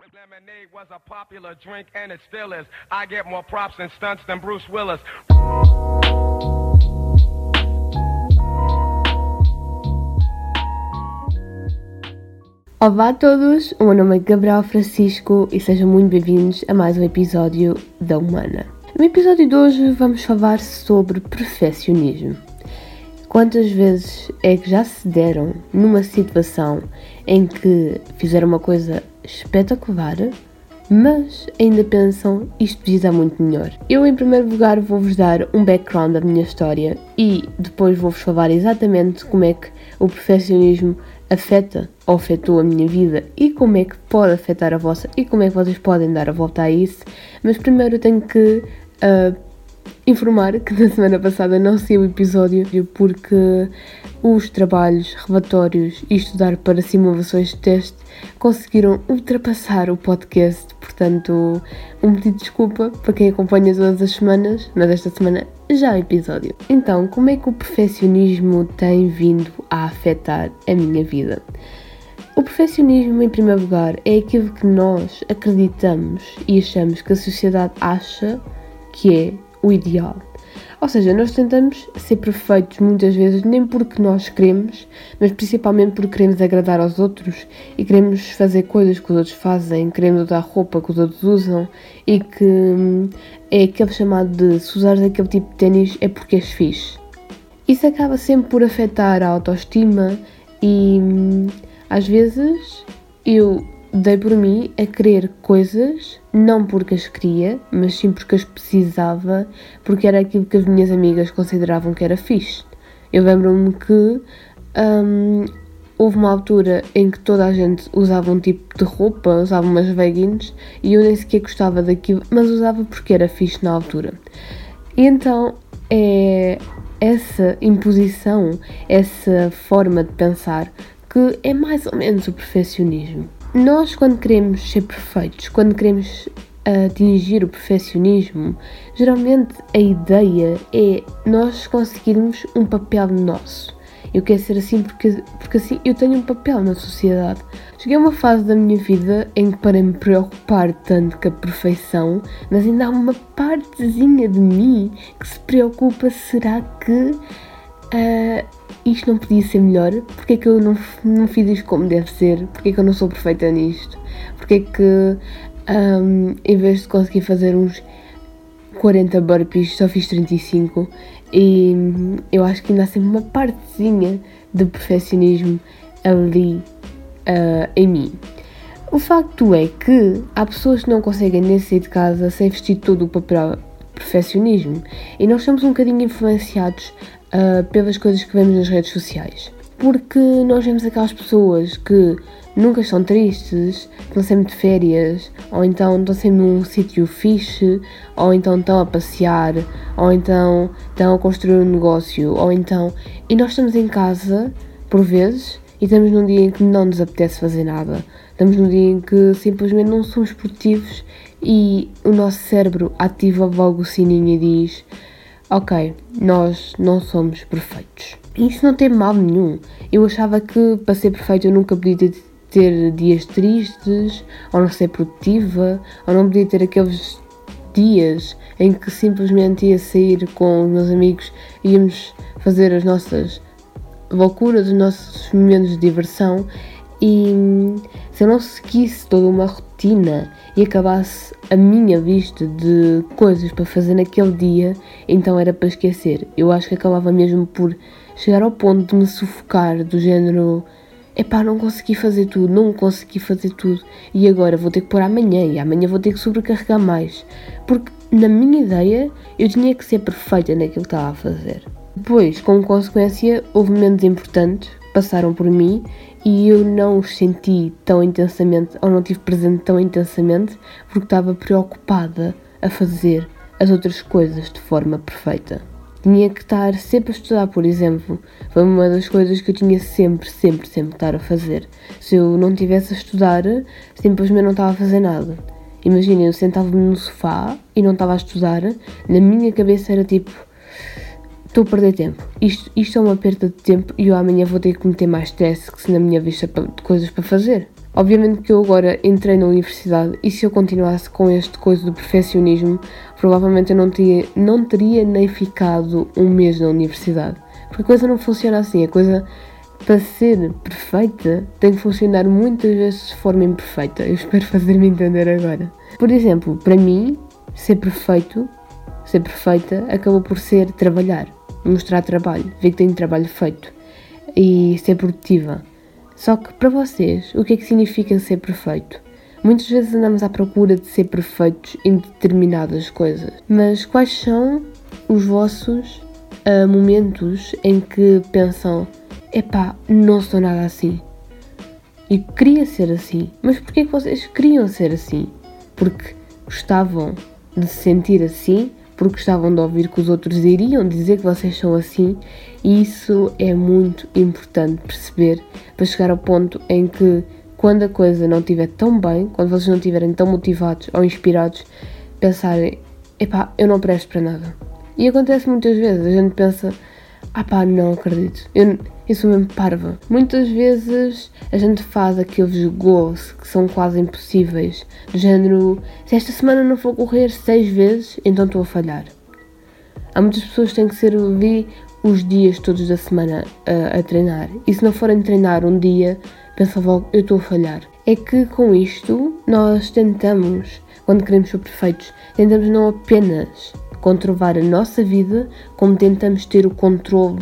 Lemonade was a popular drink and it still is. I get more props and stunts than Bruce Willis. Olá a todos, o meu nome é Gabriel Francisco e sejam muito bem-vindos a mais um episódio da Humana. No episódio de hoje vamos falar sobre perfeccionismo. Quantas vezes é que já se deram numa situação em que fizeram uma coisa espetacular, mas ainda pensam isto dar muito melhor? Eu, em primeiro lugar, vou-vos dar um background da minha história e depois vou-vos falar exatamente como é que o perfeccionismo afeta ou afetou a minha vida e como é que pode afetar a vossa e como é que vocês podem dar a volta a isso. Mas primeiro eu tenho que uh, informar que na semana passada não saiu o episódio porque os trabalhos, relatórios e estudar para simulações de teste conseguiram ultrapassar o podcast. Portanto, um pedido de desculpa para quem acompanha todas as semanas, mas esta semana já é episódio. Então, como é que o perfeccionismo tem vindo a afetar a minha vida? O perfeccionismo, em primeiro lugar, é aquilo que nós acreditamos e achamos que a sociedade acha que é o ideal. Ou seja, nós tentamos ser perfeitos muitas vezes, nem porque nós queremos, mas principalmente porque queremos agradar aos outros e queremos fazer coisas que os outros fazem, queremos usar roupa que os outros usam e que hum, é aquele chamado de se usares aquele tipo de ténis é porque és fixe. Isso acaba sempre por afetar a autoestima e hum, às vezes eu dei por mim a querer coisas, não porque as queria, mas sim porque as precisava, porque era aquilo que as minhas amigas consideravam que era fixe. Eu lembro-me que hum, houve uma altura em que toda a gente usava um tipo de roupa, usava umas leggings, e eu nem sequer gostava daquilo, mas usava porque era fixe na altura. E então é essa imposição, essa forma de pensar que é mais ou menos o perfeccionismo. Nós, quando queremos ser perfeitos, quando queremos atingir o perfeccionismo, geralmente a ideia é nós conseguirmos um papel nosso. Eu quero ser assim porque, porque assim eu tenho um papel na sociedade. Cheguei a uma fase da minha vida em que para me preocupar tanto com a perfeição, mas ainda há uma partezinha de mim que se preocupa, será que uh, isto não podia ser melhor? Porquê é que eu não, não fiz isto como deve ser? Porquê é que eu não sou perfeita nisto? Porquê é que um, em vez de conseguir fazer uns 40 burpees só fiz 35? E eu acho que ainda há sempre uma partezinha de perfeccionismo ali uh, em mim. O facto é que há pessoas que não conseguem nem sair de casa sem vestir todo o papel perfeccionismo e nós somos um bocadinho influenciados uh, pelas coisas que vemos nas redes sociais. Porque nós vemos aquelas pessoas que nunca estão tristes, estão sempre de férias, ou então estão sempre num sítio fixe, ou então estão a passear, ou então estão a construir um negócio, ou então. E nós estamos em casa, por vezes, e estamos num dia em que não nos apetece fazer nada. Estamos num dia em que simplesmente não somos produtivos e o nosso cérebro ativa logo o sininho e diz: Ok, nós não somos perfeitos. Isso não tem mal nenhum. Eu achava que para ser perfeito eu nunca podia ter dias tristes, ou não ser produtiva, ou não podia ter aqueles dias em que simplesmente ia sair com os meus amigos e íamos fazer as nossas loucuras, os nossos momentos de diversão e se eu não seguisse toda uma rotina e acabasse a minha lista de coisas para fazer naquele dia, então era para esquecer. Eu acho que acabava mesmo por chegar ao ponto de me sufocar, do género. Epá, não consegui fazer tudo, não consegui fazer tudo e agora vou ter que pôr amanhã e amanhã vou ter que sobrecarregar mais. Porque na minha ideia eu tinha que ser perfeita naquilo que estava a fazer. Depois, como consequência, houve momentos importantes passaram por mim e eu não os senti tão intensamente ou não tive presente tão intensamente porque estava preocupada a fazer as outras coisas de forma perfeita. Tinha que estar sempre a estudar, por exemplo. Foi uma das coisas que eu tinha sempre, sempre, sempre estar a fazer. Se eu não tivesse a estudar, simplesmente não estava a fazer nada. Imaginem, eu sentava-me no sofá e não estava a estudar, na minha cabeça era tipo Estou a perder tempo. Isto, isto é uma perda de tempo e eu amanhã vou ter que meter mais tasks na minha vista de coisas para fazer. Obviamente que eu agora entrei na universidade e se eu continuasse com este coisa do perfeccionismo, provavelmente eu não teria, não teria nem ficado um mês na universidade. Porque a coisa não funciona assim, a coisa para ser perfeita tem que funcionar muitas vezes de forma imperfeita. Eu espero fazer-me entender agora. Por exemplo, para mim, ser perfeito, ser perfeita, acabou por ser trabalhar, mostrar trabalho, ver que tenho trabalho feito e ser produtiva. Só que para vocês, o que é que significa ser perfeito? Muitas vezes andamos à procura de ser perfeitos em determinadas coisas, mas quais são os vossos uh, momentos em que pensam: epá, não sou nada assim? E queria ser assim, mas porquê que vocês queriam ser assim? Porque gostavam de se sentir assim porque estavam de ouvir que os outros iriam dizer que vocês são assim, e isso é muito importante perceber para chegar ao ponto em que, quando a coisa não estiver tão bem, quando vocês não estiverem tão motivados ou inspirados, pensarem: epá, eu não presto para nada. E acontece muitas vezes, a gente pensa: ah pá, não acredito, eu, eu sou mesmo parva. Muitas vezes a gente faz aqueles goals que são quase impossíveis, do género, se esta semana não for correr seis vezes, então estou a falhar. Há muitas pessoas que têm que ser vi os dias todos da semana a, a treinar. E se não forem treinar um dia, pensam logo, eu estou a falhar. É que com isto nós tentamos, quando queremos ser perfeitos, tentamos não apenas controlar a nossa vida, como tentamos ter o controle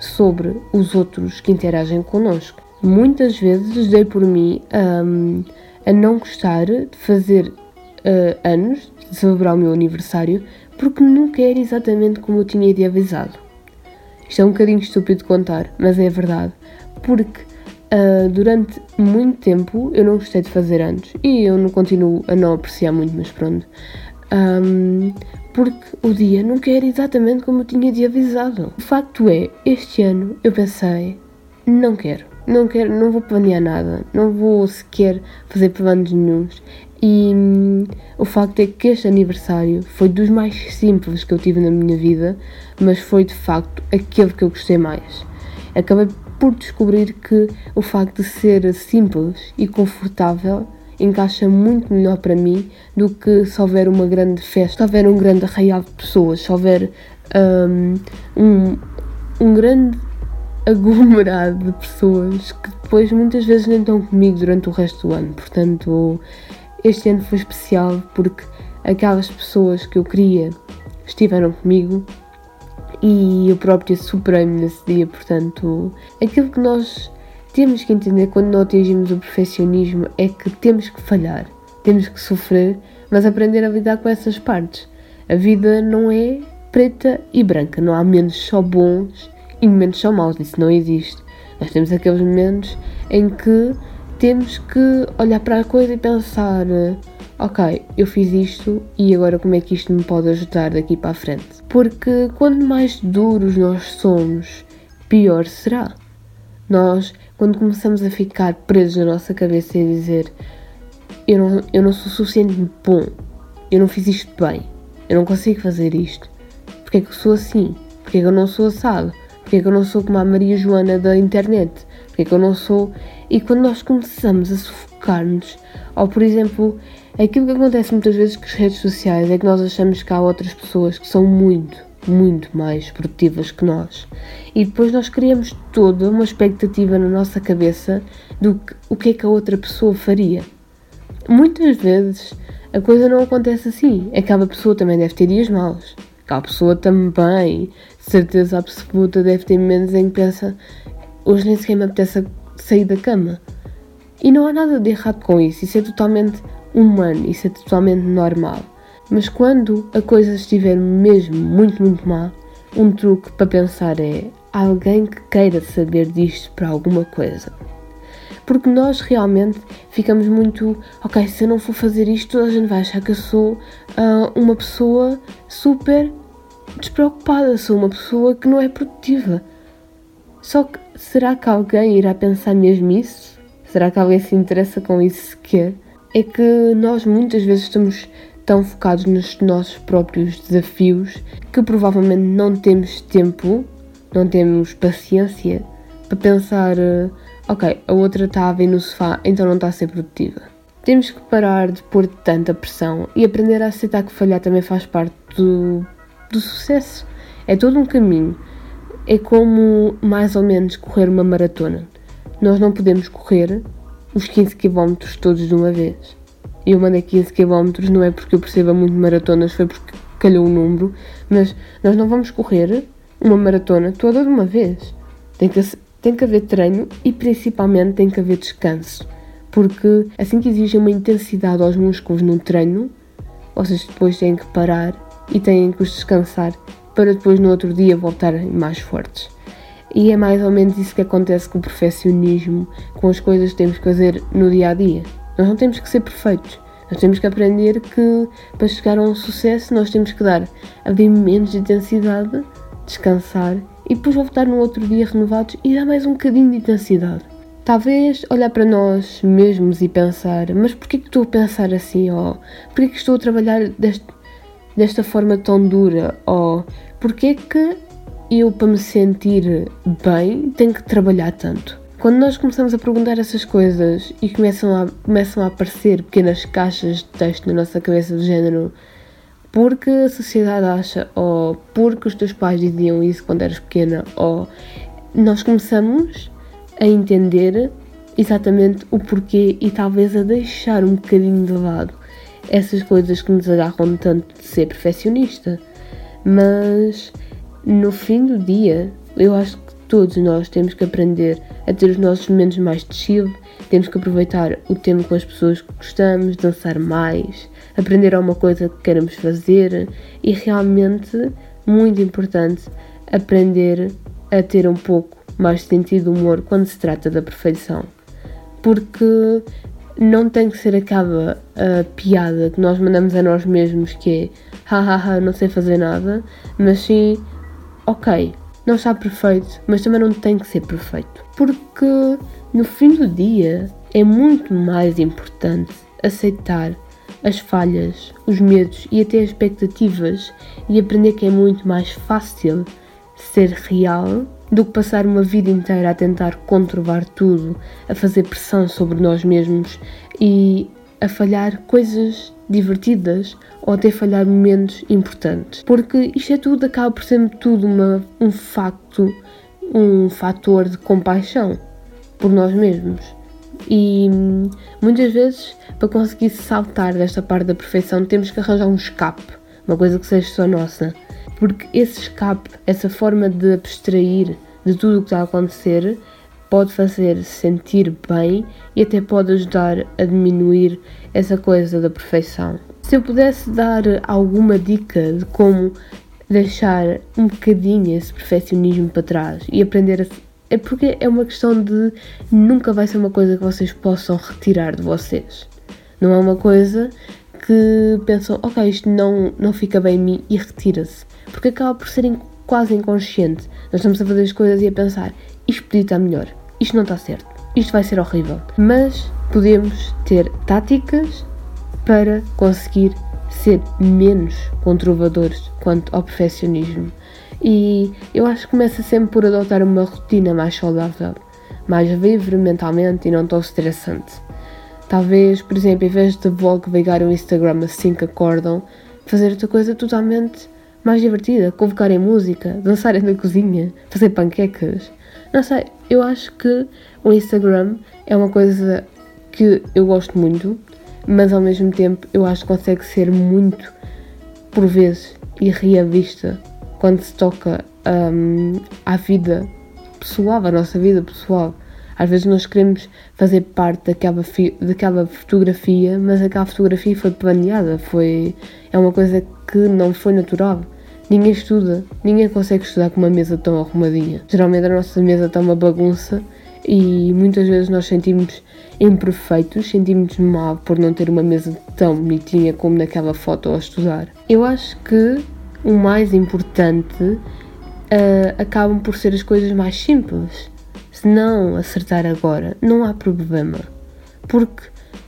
sobre os outros que interagem connosco. Muitas vezes dei por mim um, a não gostar de fazer uh, anos, de celebrar o meu aniversário, porque nunca era exatamente como eu tinha idealizado. Isto é um bocadinho estúpido de contar, mas é verdade. Porque uh, durante muito tempo eu não gostei de fazer anos e eu não continuo a não apreciar muito, mas pronto. Um, porque o dia nunca era exatamente como eu tinha idealizado. O facto é, este ano eu pensei, não quero, não quero, não vou planear nada, não vou sequer fazer planos nenhums. E hum, o facto é que este aniversário foi dos mais simples que eu tive na minha vida, mas foi de facto aquele que eu gostei mais. Acabei por descobrir que o facto de ser simples e confortável encaixa muito melhor para mim do que se houver uma grande festa, se houver um grande arraial de pessoas, se houver um, um, um grande aglomerado de pessoas que depois muitas vezes nem estão comigo durante o resto do ano. Portanto, este ano foi especial porque aquelas pessoas que eu queria estiveram comigo e eu própria superei-me nesse dia. Portanto, aquilo que nós temos que entender quando não atingimos o perfeccionismo é que temos que falhar, temos que sofrer, mas aprender a lidar com essas partes. A vida não é preta e branca, não há momentos só bons e momentos só maus, isso não existe. Nós temos aqueles momentos em que temos que olhar para a coisa e pensar: ok, eu fiz isto e agora como é que isto me pode ajudar daqui para a frente? Porque quanto mais duros nós somos, pior será. Nós quando começamos a ficar presos na nossa cabeça e dizer eu não, eu não sou suficientemente bom, eu não fiz isto bem, eu não consigo fazer isto, porque é que eu sou assim? Porque é que eu não sou assado? Porque é que eu não sou como a Maria Joana da internet? Porque é que eu não sou. E quando nós começamos a sufocar-nos, ou por exemplo, aquilo que acontece muitas vezes com as redes sociais é que nós achamos que há outras pessoas que são muito, muito mais produtivas que nós. E depois nós criamos toda uma expectativa na nossa cabeça do que, o que é que a outra pessoa faria. Muitas vezes a coisa não acontece assim. Aquela pessoa também deve ter dias maus. Aquela pessoa também, certeza absoluta, deve ter momentos em que pensa hoje nem sequer me apetece sair da cama. E não há nada de errado com isso. Isso é totalmente humano, isso é totalmente normal. Mas quando a coisa estiver mesmo muito, muito má, um truque para pensar é alguém que queira saber disto para alguma coisa. Porque nós realmente ficamos muito, ok, se eu não for fazer isto, toda a gente vai achar que eu sou uh, uma pessoa super despreocupada, sou uma pessoa que não é produtiva. Só que será que alguém irá pensar mesmo isso? Será que alguém se interessa com isso sequer? É que nós muitas vezes estamos tão focados nos nossos próprios desafios que provavelmente não temos tempo, não temos paciência para pensar: ok, a outra está a ver no sofá, então não está a ser produtiva. Temos que parar de pôr tanta pressão e aprender a aceitar que falhar também faz parte do, do sucesso. É todo um caminho. É como mais ou menos correr uma maratona. Nós não podemos correr os 15 km todos de uma vez. Eu mandei 15 km não é porque eu perceba muito maratonas, foi porque calhou o número, mas nós não vamos correr uma maratona toda de uma vez. Tem que, tem que haver treino e principalmente tem que haver descanso porque assim que exige uma intensidade aos músculos no treino, vocês depois têm que parar e têm que os descansar para depois no outro dia voltarem mais fortes. E é mais ou menos isso que acontece com o perfeccionismo, com as coisas que temos que fazer no dia a dia. Nós não temos que ser perfeitos. Nós temos que aprender que para chegar a um sucesso nós temos que dar a bem menos intensidade, descansar e depois voltar no outro dia renovados e dar mais um bocadinho de intensidade. Talvez olhar para nós mesmos e pensar, mas porquê que estou a pensar assim? Ou porquê que estou a trabalhar deste, desta forma tão dura? Ou porquê que eu, para me sentir bem, tenho que trabalhar tanto? Quando nós começamos a perguntar essas coisas e começam a, começam a aparecer pequenas caixas de texto na nossa cabeça do género porque a sociedade acha, ou porque os teus pais diziam isso quando eras pequena, ou nós começamos a entender exatamente o porquê e talvez a deixar um bocadinho de lado essas coisas que nos agarram tanto de ser perfeccionista. Mas no fim do dia, eu acho todos nós temos que aprender a ter os nossos momentos mais de chill, temos que aproveitar o tempo com as pessoas que gostamos, dançar mais, aprender alguma coisa que queremos fazer e realmente, muito importante, aprender a ter um pouco mais sentido humor quando se trata da perfeição. Porque não tem que ser aquela uh, piada que nós mandamos a nós mesmos que é hahaha, não sei fazer nada, mas sim, ok, não está perfeito, mas também não tem que ser perfeito. Porque no fim do dia é muito mais importante aceitar as falhas, os medos e até as expectativas e aprender que é muito mais fácil ser real do que passar uma vida inteira a tentar controlar tudo, a fazer pressão sobre nós mesmos e a falhar coisas divertidas ou até falhar momentos importantes. Porque isto é tudo, acaba por ser tudo uma, um facto, um fator de compaixão por nós mesmos. E muitas vezes, para conseguir saltar desta parte da perfeição, temos que arranjar um escape, uma coisa que seja só nossa porque esse escape, essa forma de abstrair de tudo o que está a acontecer, pode fazer sentir bem e até pode ajudar a diminuir essa coisa da perfeição. Se eu pudesse dar alguma dica de como deixar um bocadinho esse perfeccionismo para trás e aprender a. É porque é uma questão de nunca vai ser uma coisa que vocês possam retirar de vocês. Não é uma coisa que pensam, ok, isto não, não fica bem em mim e retira-se porque acaba por ser quase inconsciente. Nós estamos a fazer as coisas e a pensar: isto podia estar melhor, isto não está certo, isto vai ser horrível. Mas podemos ter táticas para conseguir ser menos controladores quanto ao perfeccionismo. E eu acho que começa sempre por adotar uma rotina mais saudável, mais livre mentalmente e não tão estressante. Talvez, por exemplo, em vez de vlog ligar o Instagram assim que acordam, fazer outra coisa totalmente mais divertida, convocarem música, dançarem na cozinha, fazer panquecas. Não sei, eu acho que o Instagram é uma coisa que eu gosto muito, mas ao mesmo tempo eu acho que consegue ser muito, por vezes, irrealista quando se toca um, à vida pessoal, à nossa vida pessoal. Às vezes nós queremos fazer parte daquela, daquela fotografia, mas aquela fotografia foi planeada, foi, é uma coisa que não foi natural. Ninguém estuda, ninguém consegue estudar com uma mesa tão arrumadinha. Geralmente a nossa mesa está uma bagunça e muitas vezes nós sentimos imperfeitos, sentimos mal por não ter uma mesa tão bonitinha como naquela foto ao estudar. Eu acho que o mais importante uh, acabam por ser as coisas mais simples. Se não acertar agora, não há problema. Porque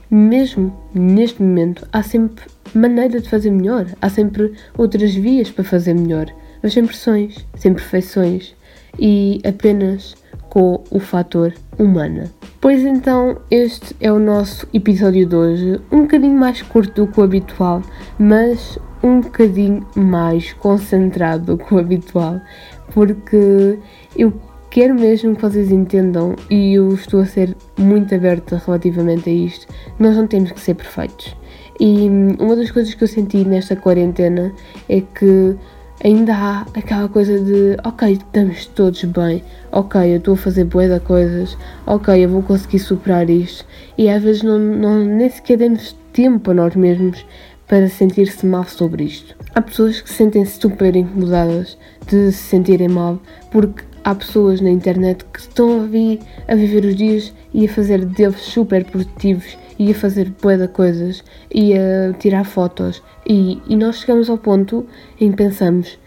mesmo neste momento, há sempre maneira de fazer melhor, há sempre outras vias para fazer melhor, mas sem pressões, sem perfeições e apenas com o fator humana. Pois então, este é o nosso episódio de hoje, um bocadinho mais curto do que o habitual, mas um bocadinho mais concentrado do que o habitual, porque eu quero mesmo que vocês entendam e eu estou a ser muito aberta relativamente a isto. Nós não temos que ser perfeitos. E uma das coisas que eu senti nesta quarentena é que ainda há aquela coisa de ok, estamos todos bem, ok, eu estou a fazer boas coisas, ok, eu vou conseguir superar isto. E às vezes não, não, nem sequer demos tempo a nós mesmos para sentir-se mal sobre isto. Há pessoas que sentem-se super incomodadas de se sentirem mal porque há pessoas na internet que estão a, vir, a viver os dias e a fazer deles super produtivos e a fazer bué coisas e a tirar fotos. E, e nós chegamos ao ponto em que pensamos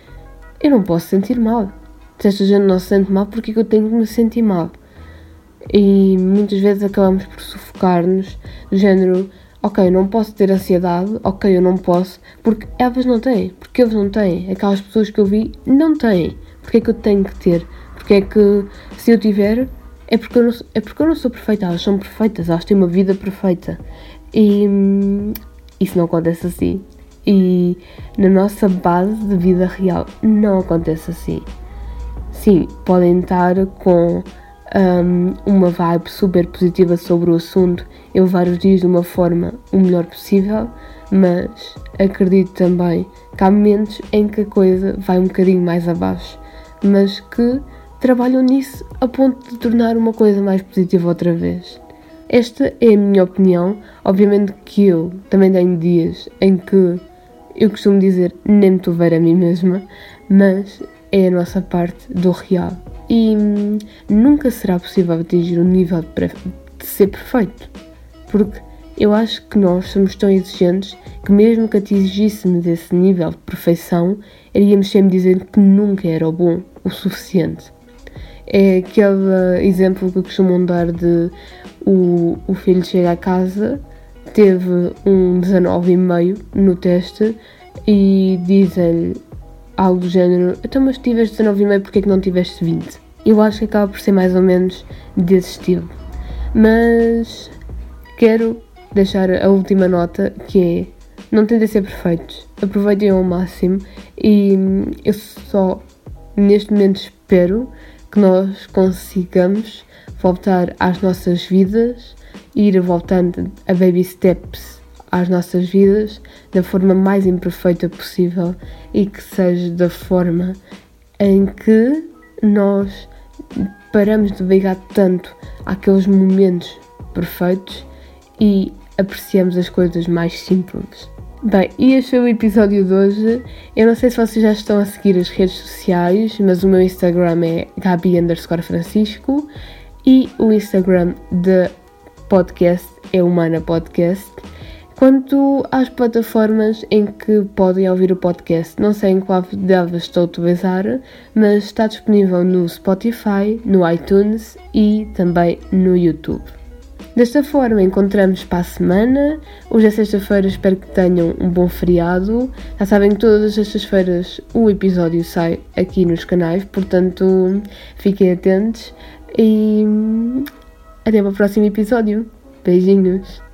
eu não posso sentir mal. Se esta gente não se sente mal porque que eu tenho que me sentir mal? E muitas vezes acabamos por sufocar-nos do género ok, eu não posso ter ansiedade, ok, eu não posso, porque elas não têm, porque eles não têm, aquelas pessoas que eu vi não têm, porque é que eu tenho que ter, porque é que se eu tiver, é porque eu não, é porque eu não sou perfeita, elas são perfeitas, elas têm uma vida perfeita. E hum, isso não acontece assim. E na nossa base de vida real não acontece assim. Sim, podem estar com um, uma vibe super positiva sobre o assunto e levar os dias de uma forma o melhor possível, mas acredito também que há momentos em que a coisa vai um bocadinho mais abaixo, mas que trabalham nisso a ponto de tornar uma coisa mais positiva outra vez. Esta é a minha opinião. Obviamente que eu também tenho dias em que eu costumo dizer nem me estou a ver a mim mesma, mas é a nossa parte do real. E hum, nunca será possível atingir um nível de, de ser perfeito, porque eu acho que nós somos tão exigentes que mesmo que atingíssemos esse nível de perfeição, iríamos sempre dizer que nunca era o bom o suficiente. É aquele exemplo que costumam dar de o, o filho chega a casa, teve um 19,5 no teste e dizem-lhe algo do género: Então, mas tiveste 19,5, porque é que não tiveste 20? Eu acho que acaba por ser mais ou menos desse estilo. Mas quero deixar a última nota que é: não tentem ser perfeitos, aproveitem ao máximo e eu só neste momento espero que nós consigamos voltar às nossas vidas, ir voltando a baby steps às nossas vidas da forma mais imperfeita possível e que seja da forma em que nós paramos de ligar tanto àqueles momentos perfeitos e apreciamos as coisas mais simples. Bem, e este foi o episódio de hoje. Eu não sei se vocês já estão a seguir as redes sociais, mas o meu Instagram é Gabi underscore Francisco e o Instagram de podcast é Humana Podcast. Quanto às plataformas em que podem ouvir o podcast, não sei em qual delas estou a utilizar, mas está disponível no Spotify, no iTunes e também no YouTube. Desta forma, encontramos para a semana. Hoje é sexta-feira, espero que tenham um bom feriado. Já sabem que todas as sextas-feiras o episódio sai aqui nos canais, portanto fiquem atentos e até para o próximo episódio. Beijinhos!